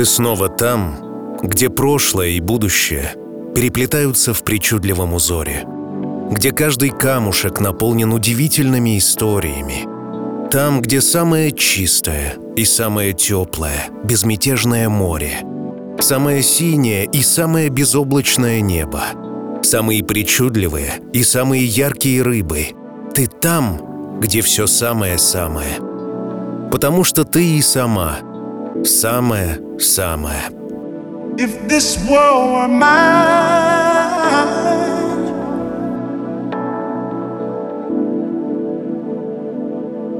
Ты снова там, где прошлое и будущее переплетаются в причудливом узоре, где каждый камушек наполнен удивительными историями, там, где самое чистое и самое теплое, безмятежное море, самое синее и самое безоблачное небо, самые причудливые и самые яркие рыбы. Ты там, где все самое-самое. Потому что ты и сама — самое-самое. If this world were mine,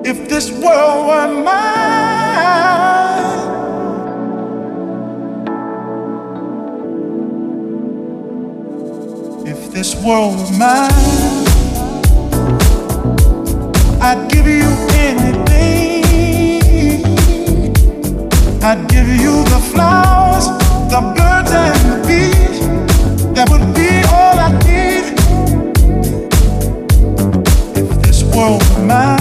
if this world were mine, if this world were mine, I'd give you anything. I'd give you the flowers, the birds and the bees. That would be all I need. If this world were mine,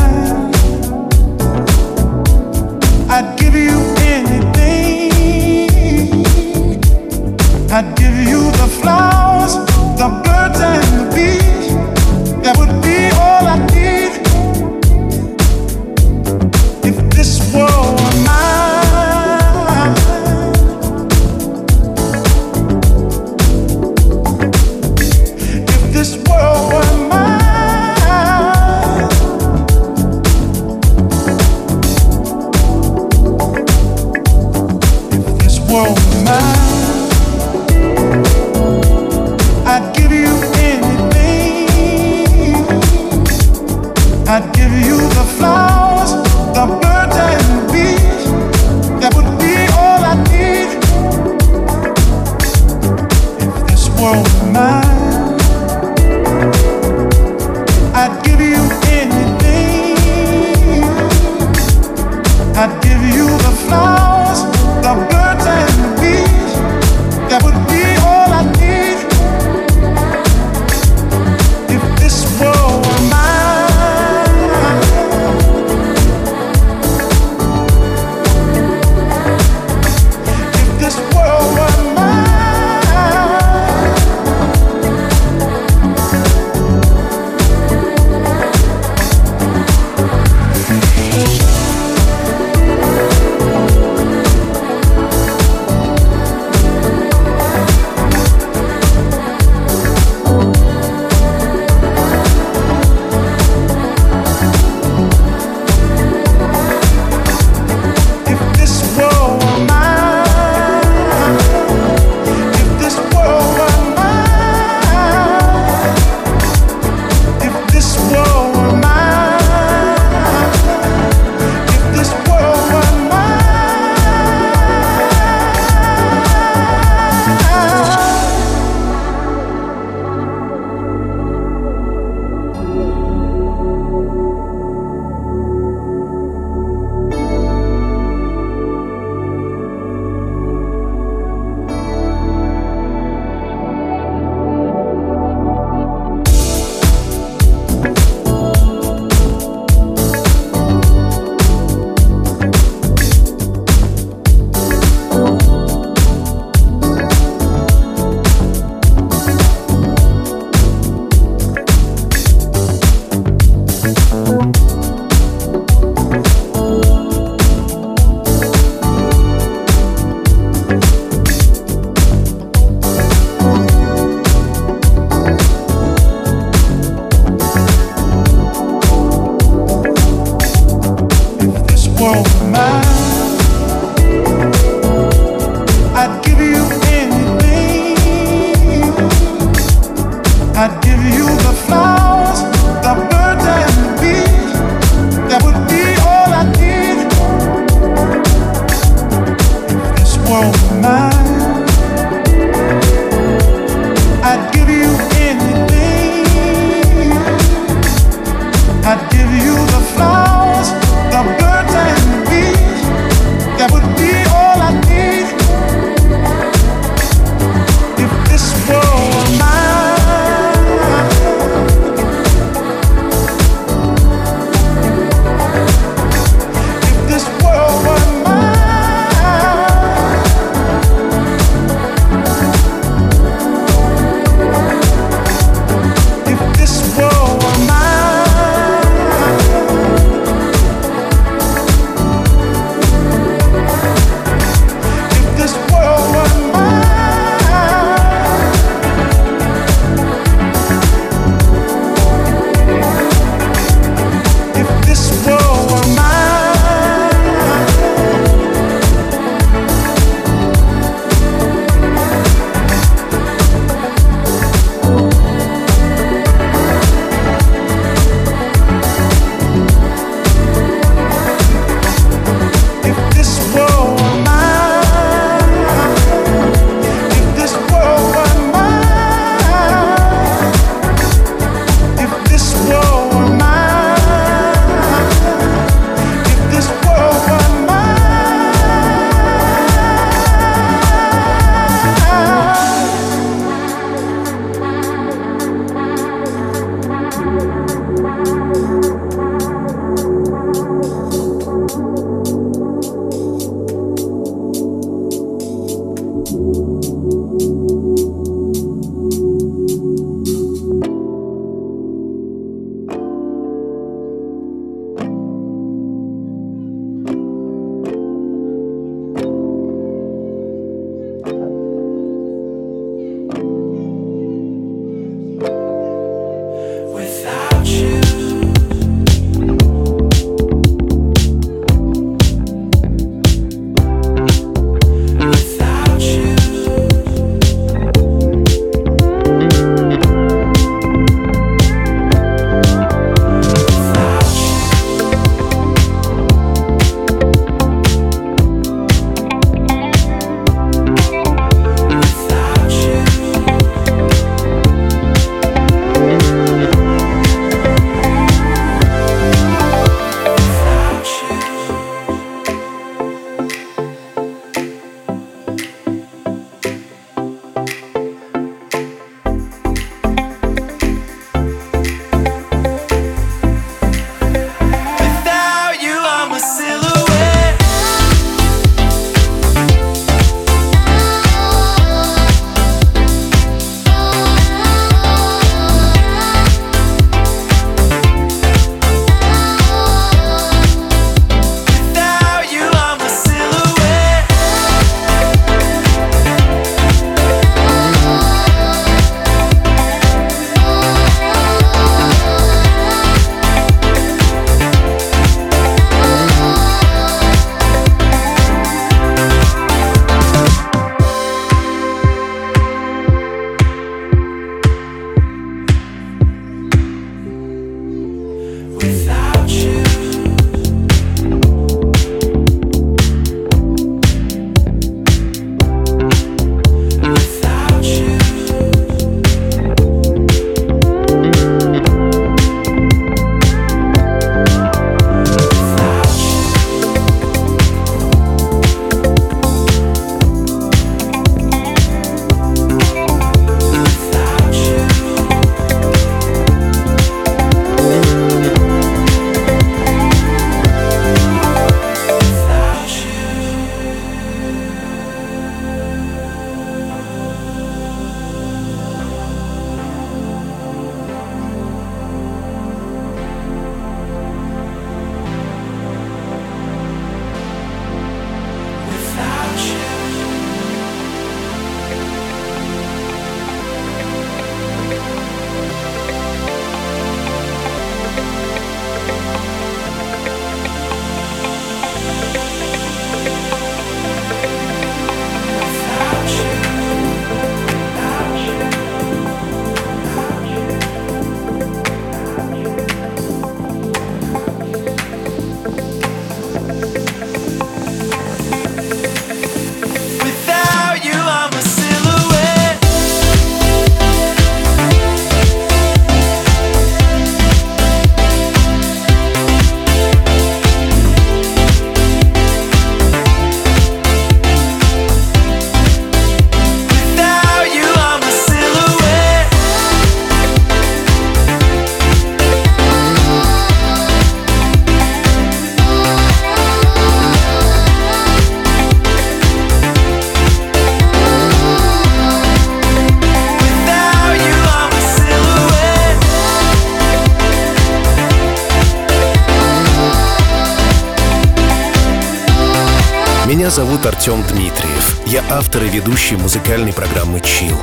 зовут Артем Дмитриев. Я автор и ведущий музыкальной программы «Чил».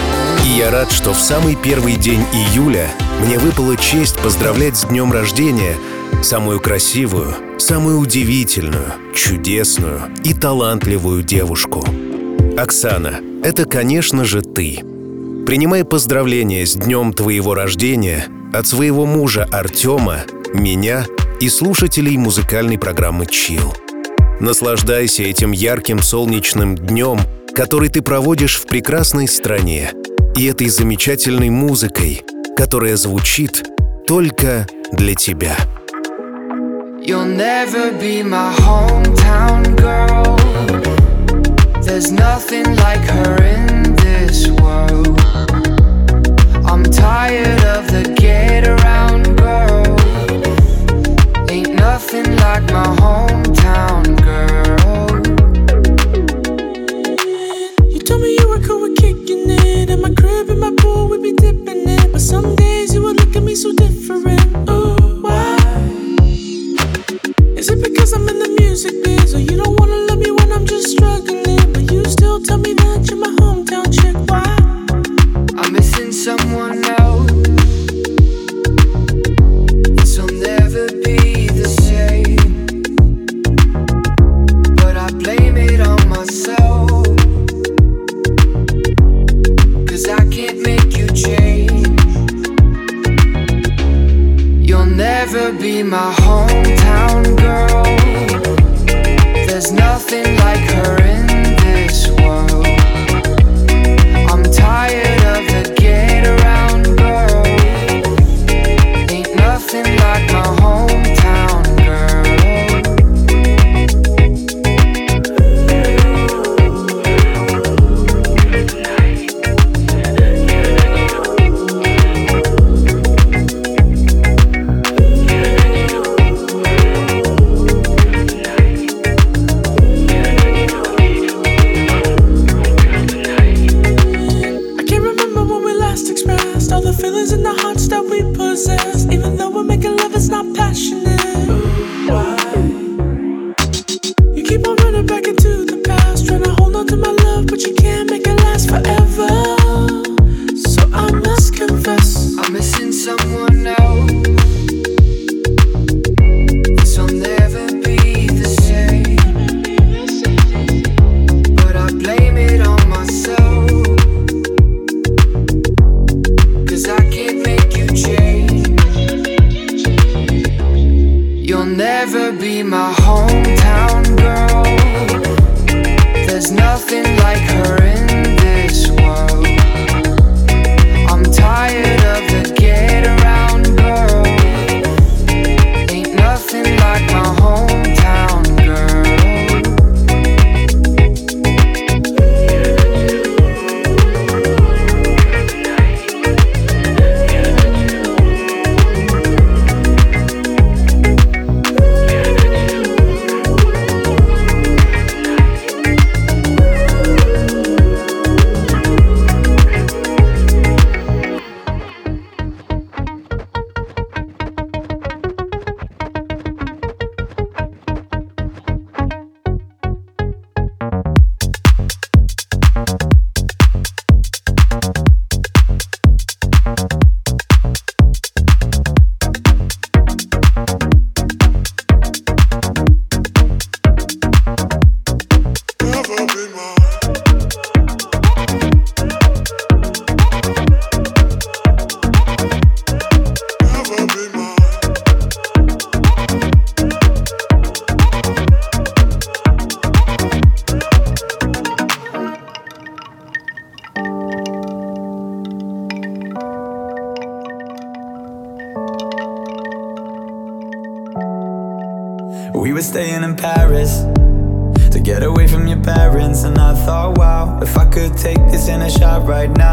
И я рад, что в самый первый день июля мне выпала честь поздравлять с днем рождения самую красивую, самую удивительную, чудесную и талантливую девушку. Оксана, это, конечно же, ты. Принимай поздравления с днем твоего рождения от своего мужа Артема, меня и слушателей музыкальной программы «Чил». Наслаждайся этим ярким солнечным днем, который ты проводишь в прекрасной стране, и этой замечательной музыкой, которая звучит только для тебя. You'll never be my hometown girl. There's nothing like her in this world.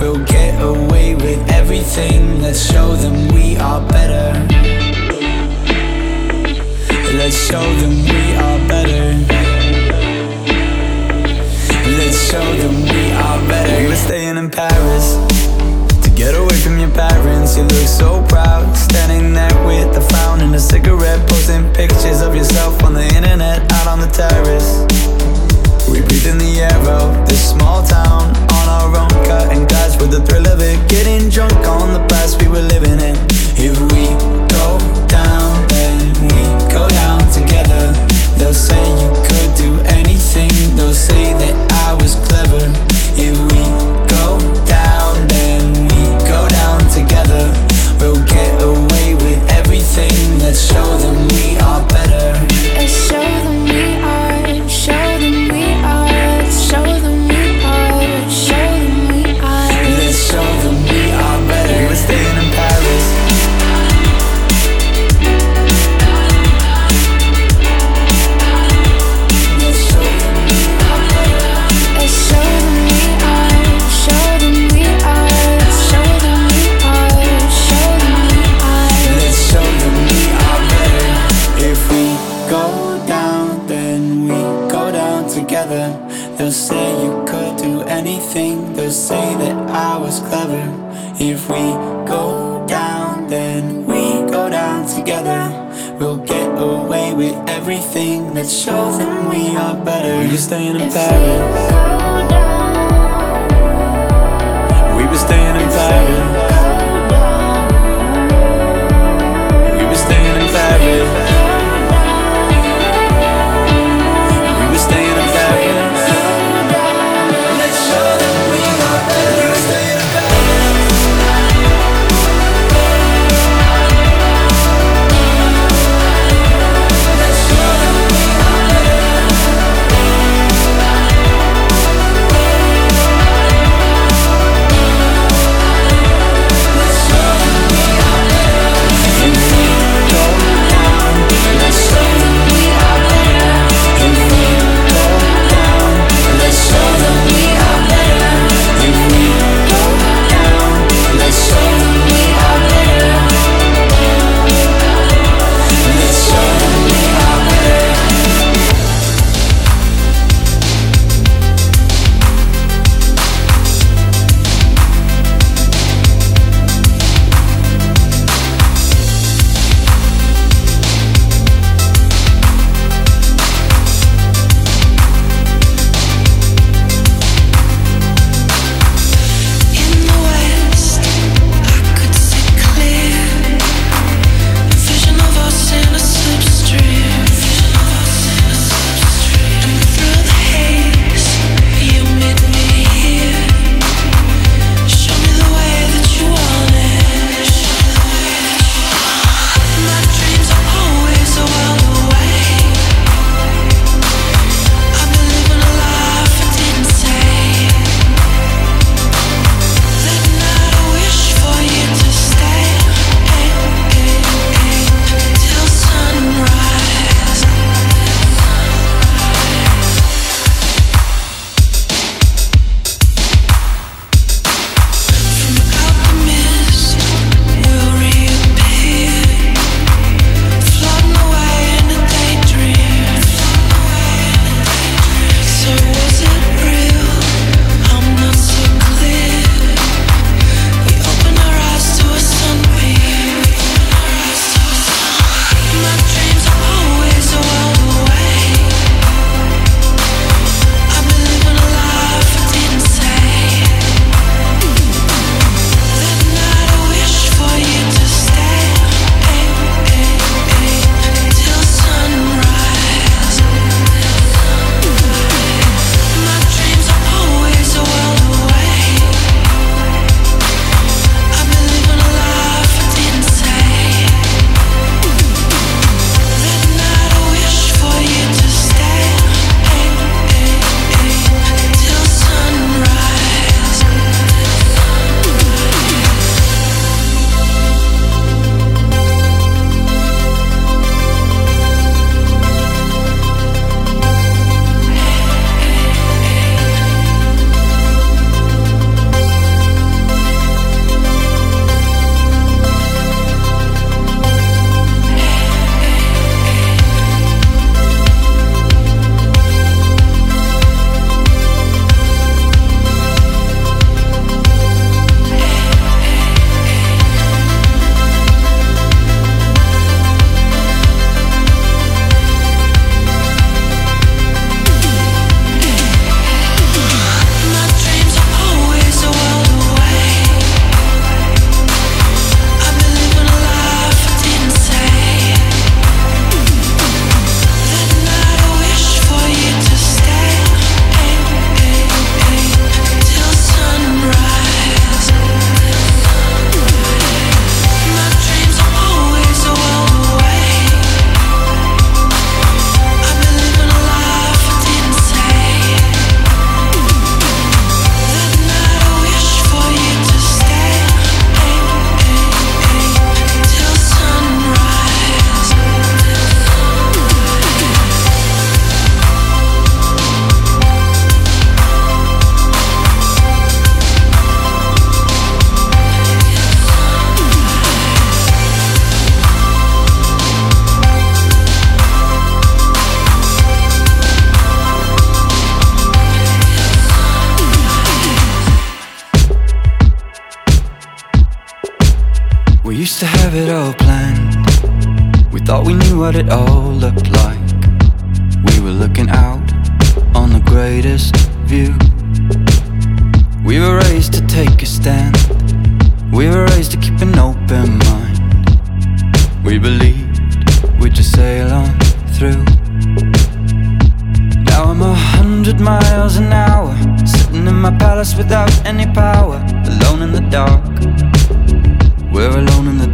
We'll get away with everything. Let's show them we are better. Let's show them we are better. Let's show them we are better. We're staying in Paris To get away from your parents. You look so proud. Standing there with a frown and a cigarette Posting pictures of yourself on the internet Out on the terrace. We breathe in the air of this small town on our own, cutting glass with the thrill of it. Getting drunk on the past we were living in. If we go down, then we go down together. They'll say you could do anything, they'll say that I was clever. If we together. They'll say you could do anything. They'll say that I was clever. If we go down, then we go down together. We'll get away with everything. Let's show them we are better. You're staying in we Paris. We were staying in Paris.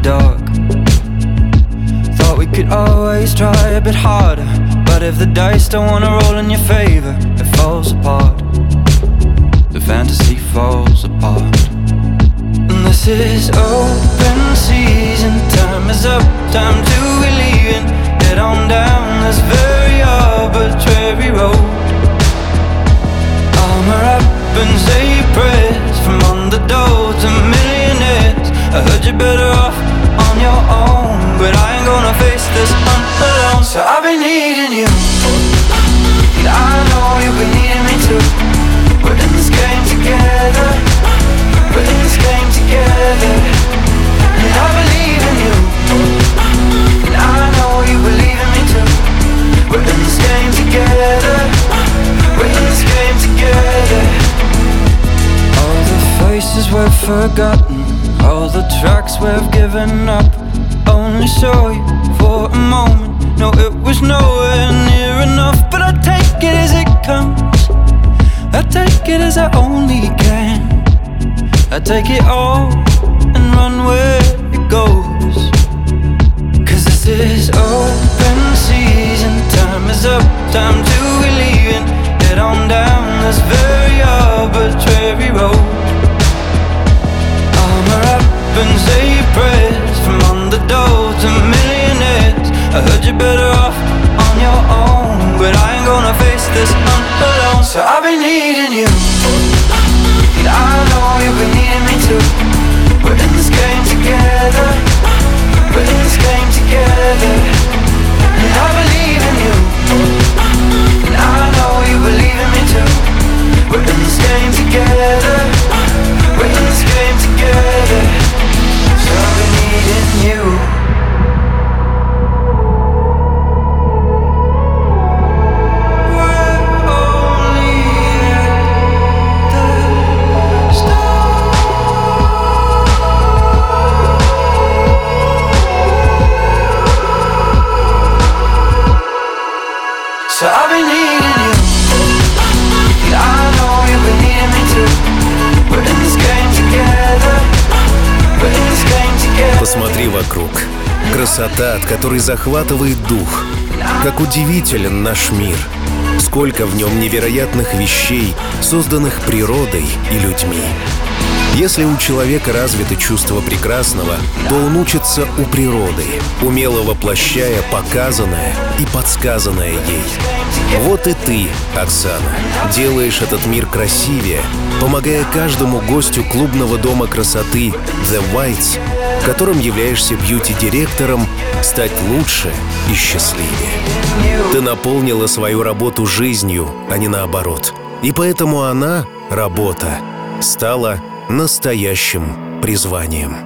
Dark. Thought we could always try a bit harder, but if the dice don't wanna roll in your favor, it falls apart. The fantasy falls apart. And this is open season, time is up, time to be leaving. Head on down this very arbitrary road. Armor up and say prayers from underdogs and millionaires. I heard you're better off on your own, but I ain't gonna face this on alone. So I've been needing you, and I know you've been needing me too. We're in this game together. We're in this game together, and I believe in you, and I know you believe in me too. We're in this game together. We're in this game together. All the faces we've forgotten, all the tracks we've given up. Only saw you for a moment. No, it was nowhere near enough, but I take it as it comes. I take it as I only can. I take it all and run where it goes. Cause this is open season. Time is up, time to be leaving. Head on down this very arbitrary road. And say prayers from underdogs and millionaires. I heard you're better off on your own, but I ain't gonna face this on alone. So I've been needing you, and I know you've been needing me too. We're in this game together. We're in this game together, and I believe in you, От которой захватывает дух. Как удивителен наш мир. Сколько в нем невероятных вещей, созданных природой и людьми. Если у человека развито чувство прекрасного, то он учится у природы, умело воплощая показанное и подсказанное ей. Вот и ты, Оксана, делаешь этот мир красивее, помогая каждому гостю клубного дома красоты The Whites, которым являешься бьюти-директором, стать лучше и счастливее. Ты наполнила свою работу жизнью, а не наоборот. И поэтому она, работа, стала настоящим призванием.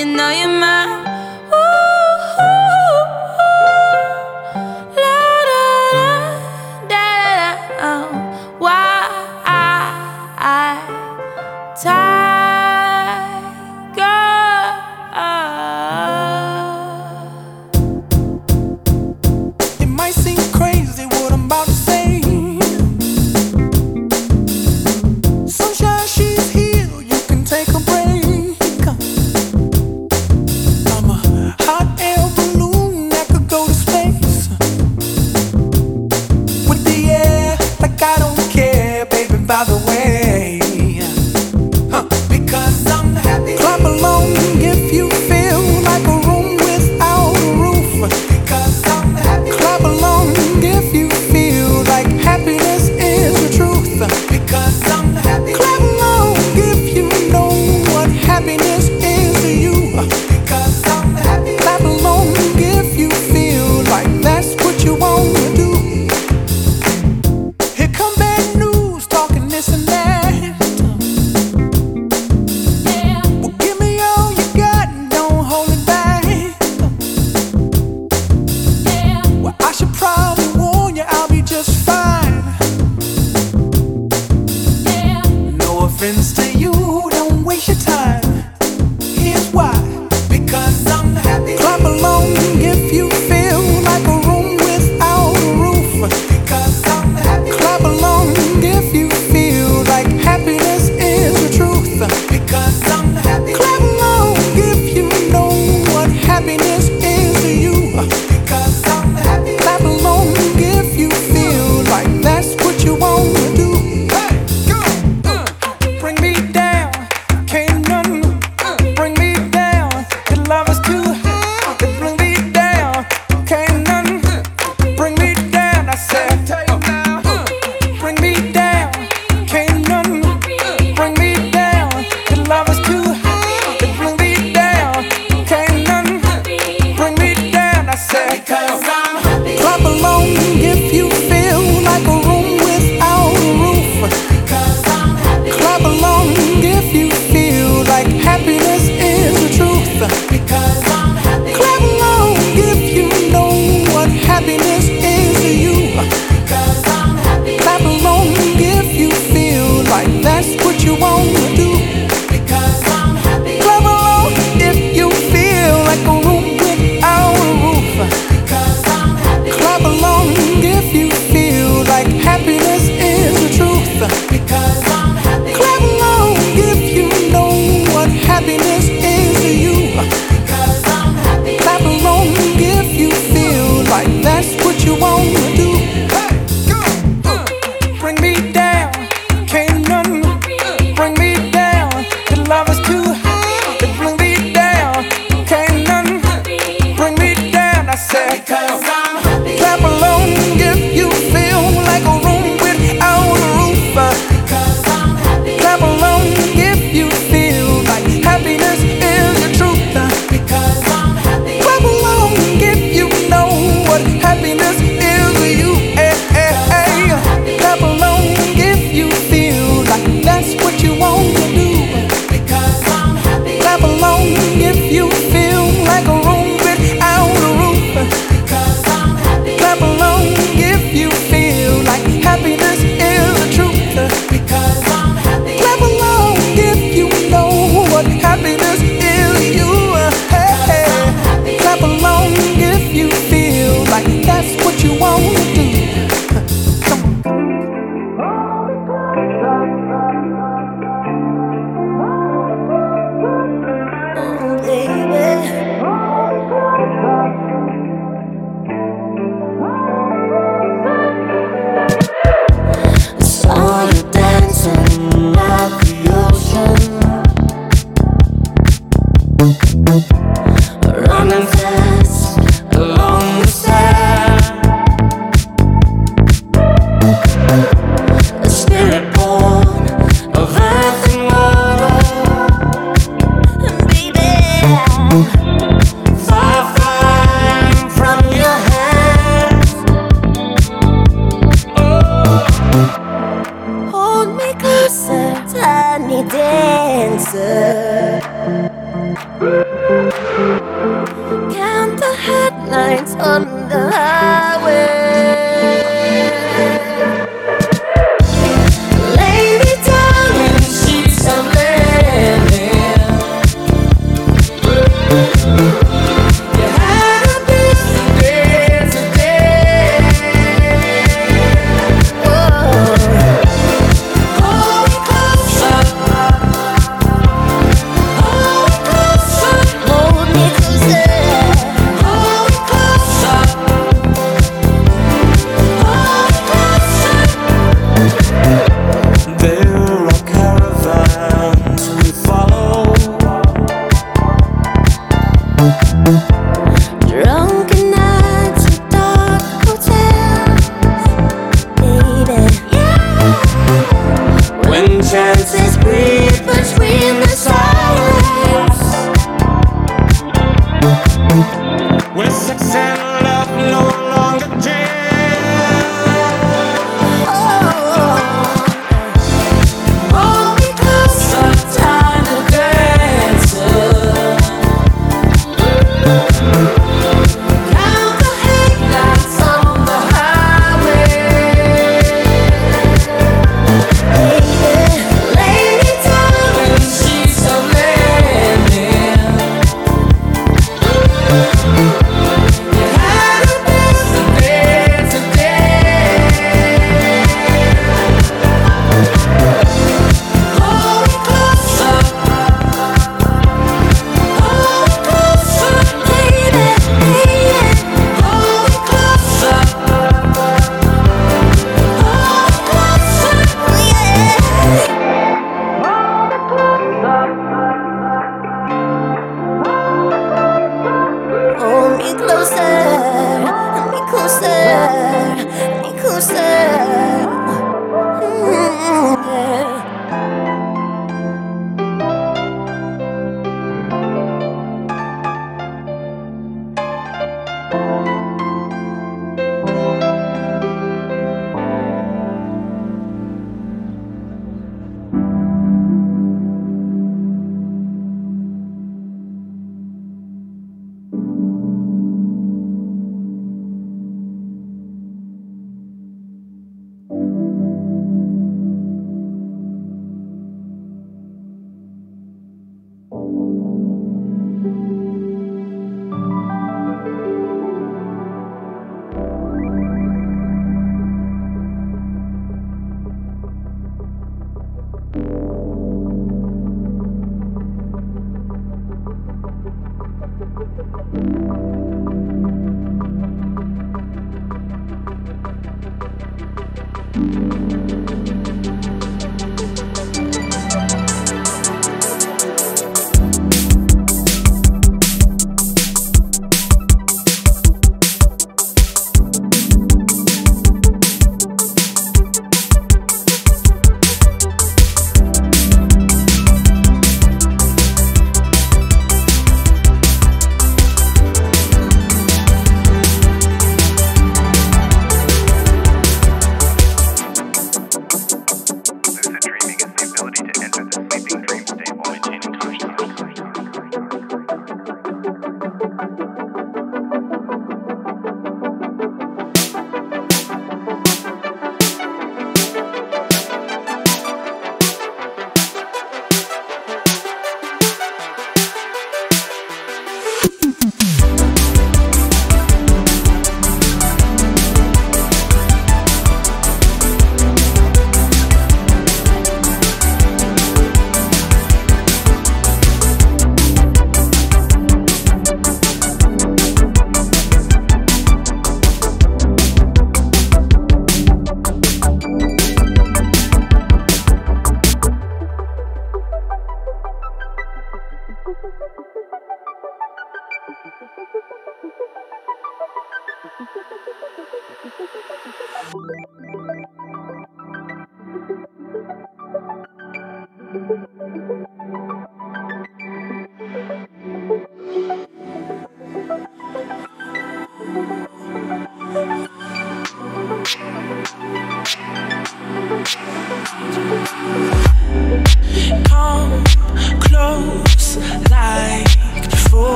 you know you're mine.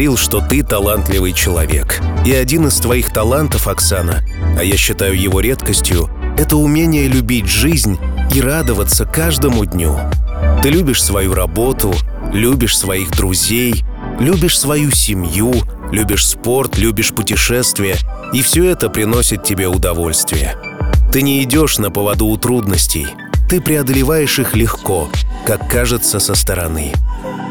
Говорил, что ты талантливый человек. И один из твоих талантов, Оксана, а я считаю его редкостью, это умение любить жизнь и радоваться каждому дню. Ты любишь свою работу, любишь своих друзей, любишь свою семью, любишь спорт, любишь путешествия, и все это приносит тебе удовольствие. Ты не идешь на поводу у трудностей, ты преодолеваешь их легко, как кажется со стороны.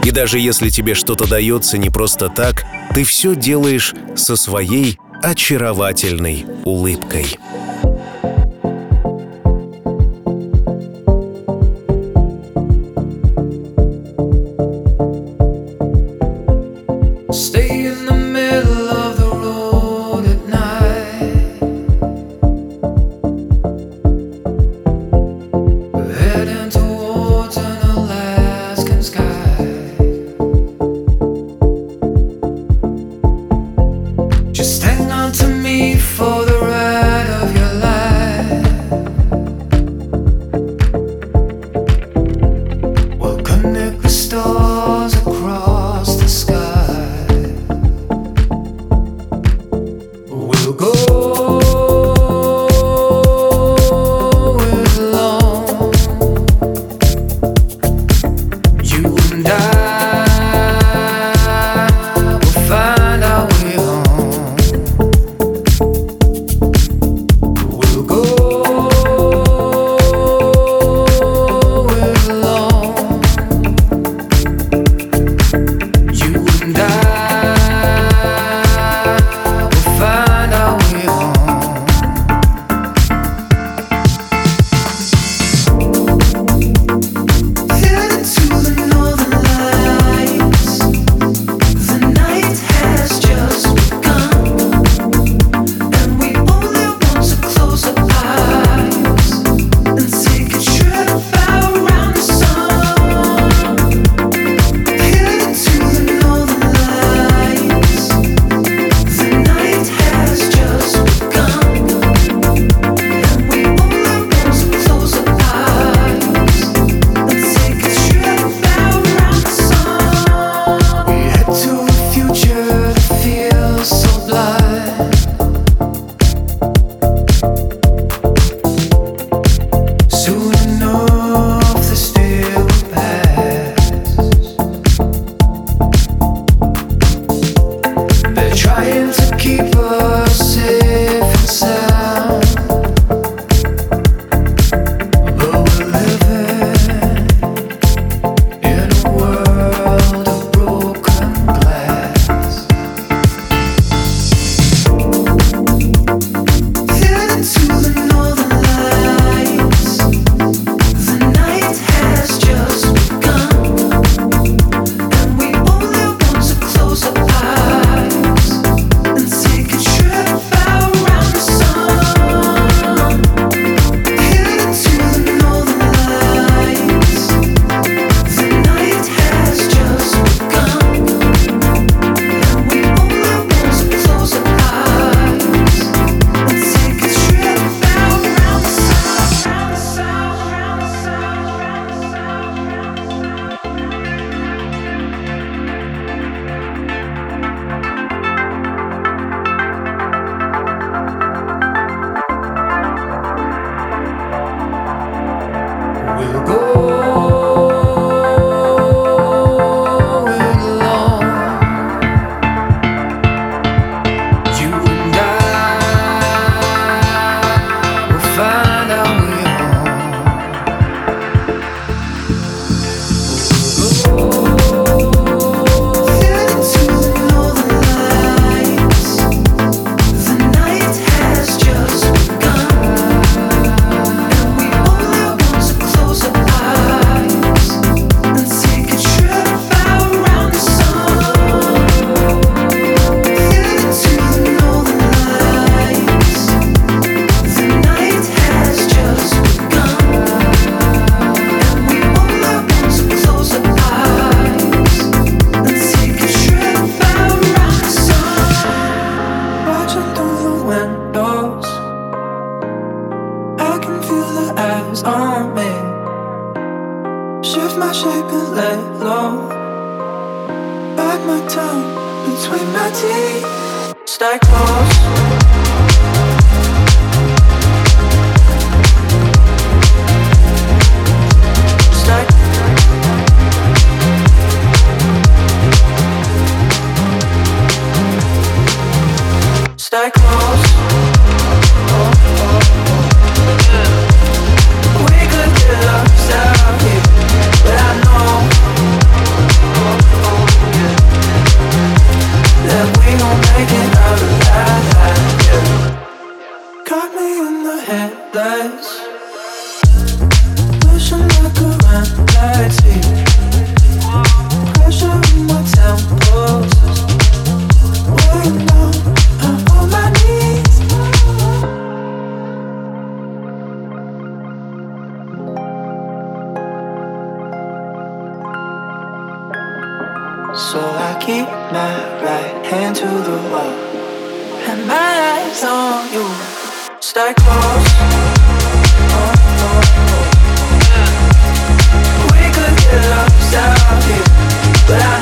И даже если тебе что-то дается не просто так, ты все делаешь со своей очаровательной улыбкой. But I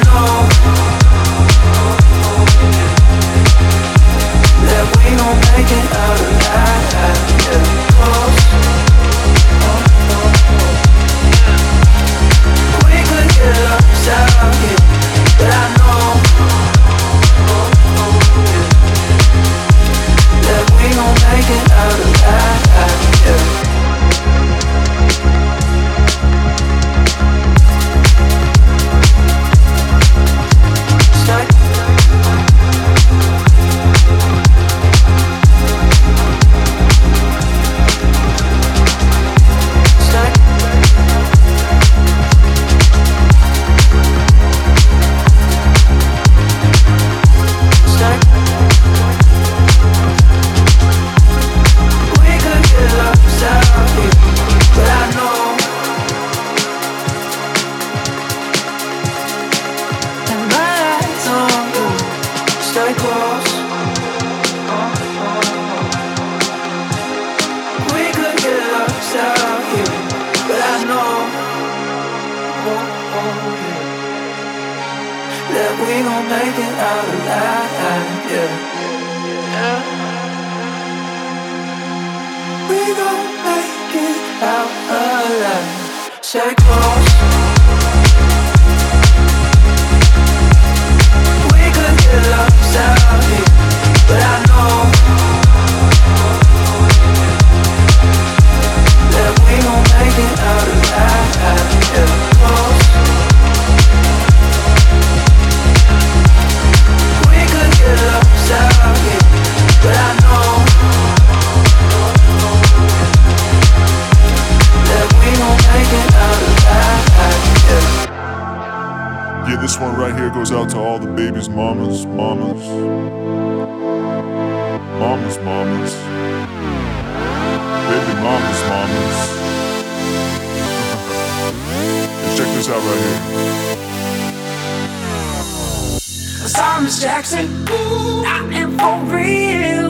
Miss Jackson. I am for real.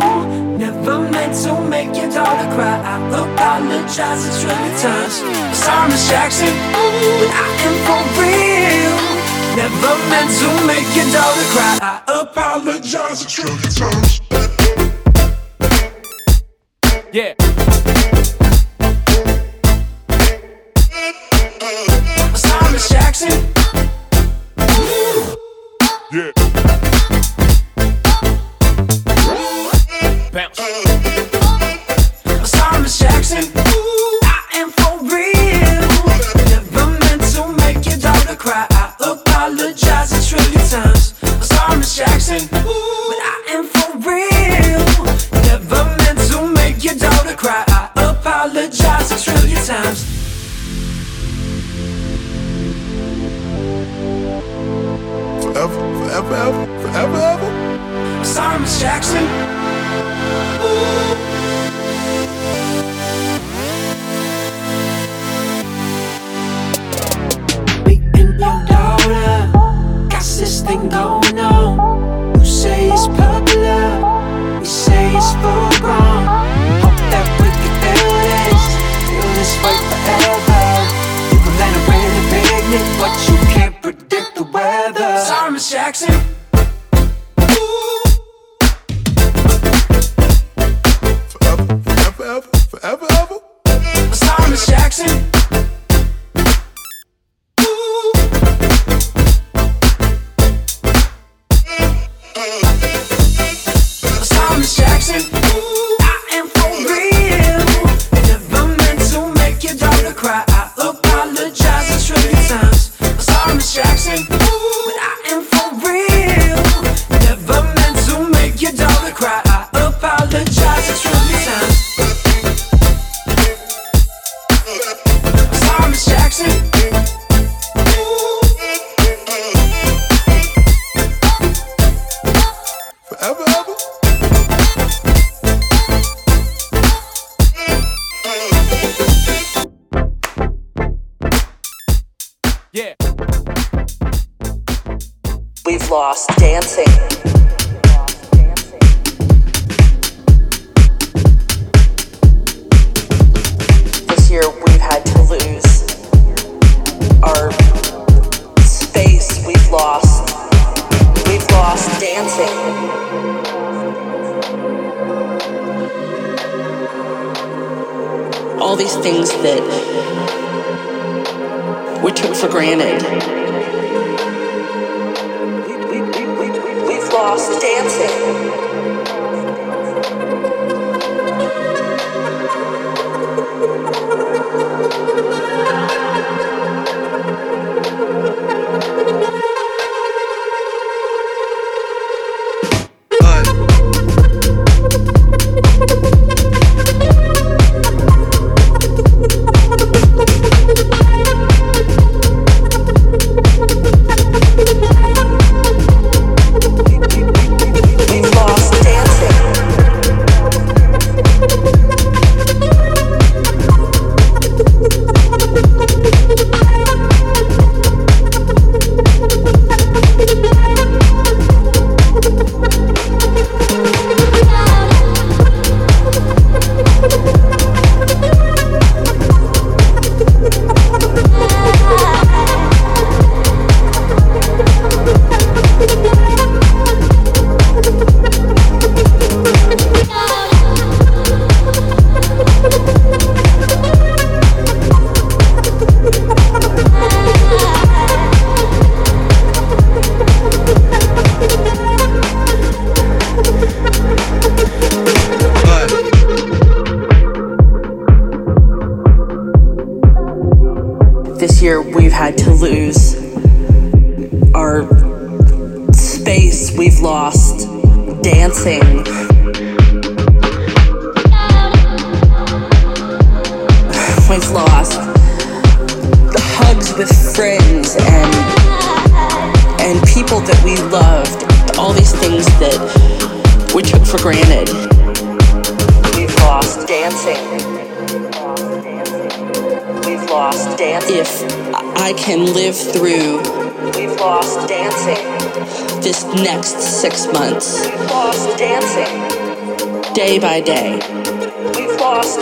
Never meant to make your daughter cry. I apologize It's really tough. Sorry, Miss Jackson. I am for real. Never meant to make your daughter cry. I apologize It's really tough. Yeah.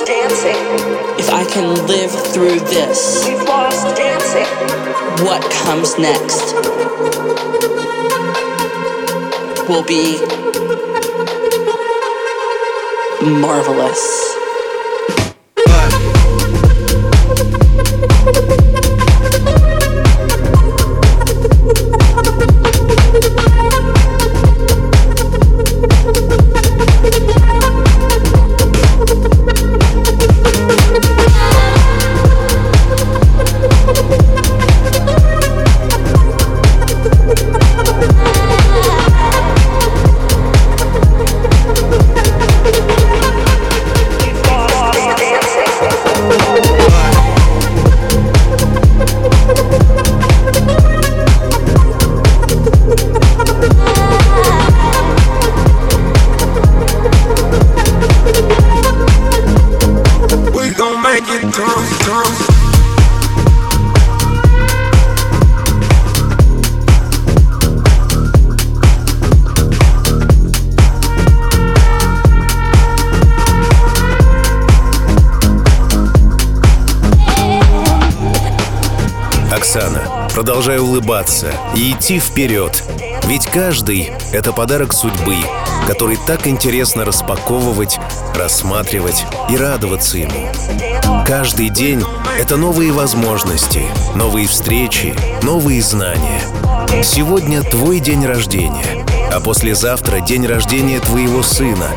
dancing. If I can live through this, we've lost dancing. What comes next will be marvelous. И идти вперед. Ведь каждый — это подарок судьбы, который так интересно распаковывать, рассматривать и радоваться ему. Каждый день — это новые возможности, новые встречи, новые знания. Сегодня твой день рождения, а послезавтра день рождения твоего сына.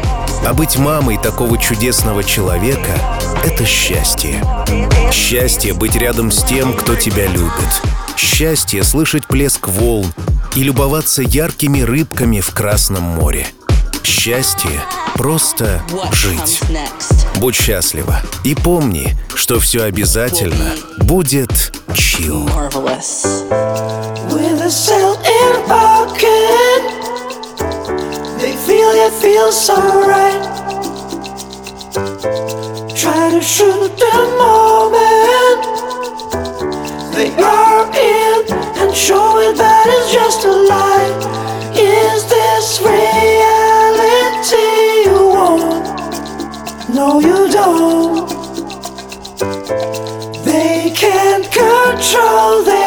А быть мамой такого чудесного человека — это счастье. Счастье быть рядом с тем, кто тебя любит. Счастье слышать плеск волн и любоваться яркими рыбками в Красном море. Счастье — просто жить. Будь счастлива и помни, что все обязательно будет чил. Try to shoot the moment they are in and showing that it's just a lie. Is this reality you want? No, you don't. They can't control.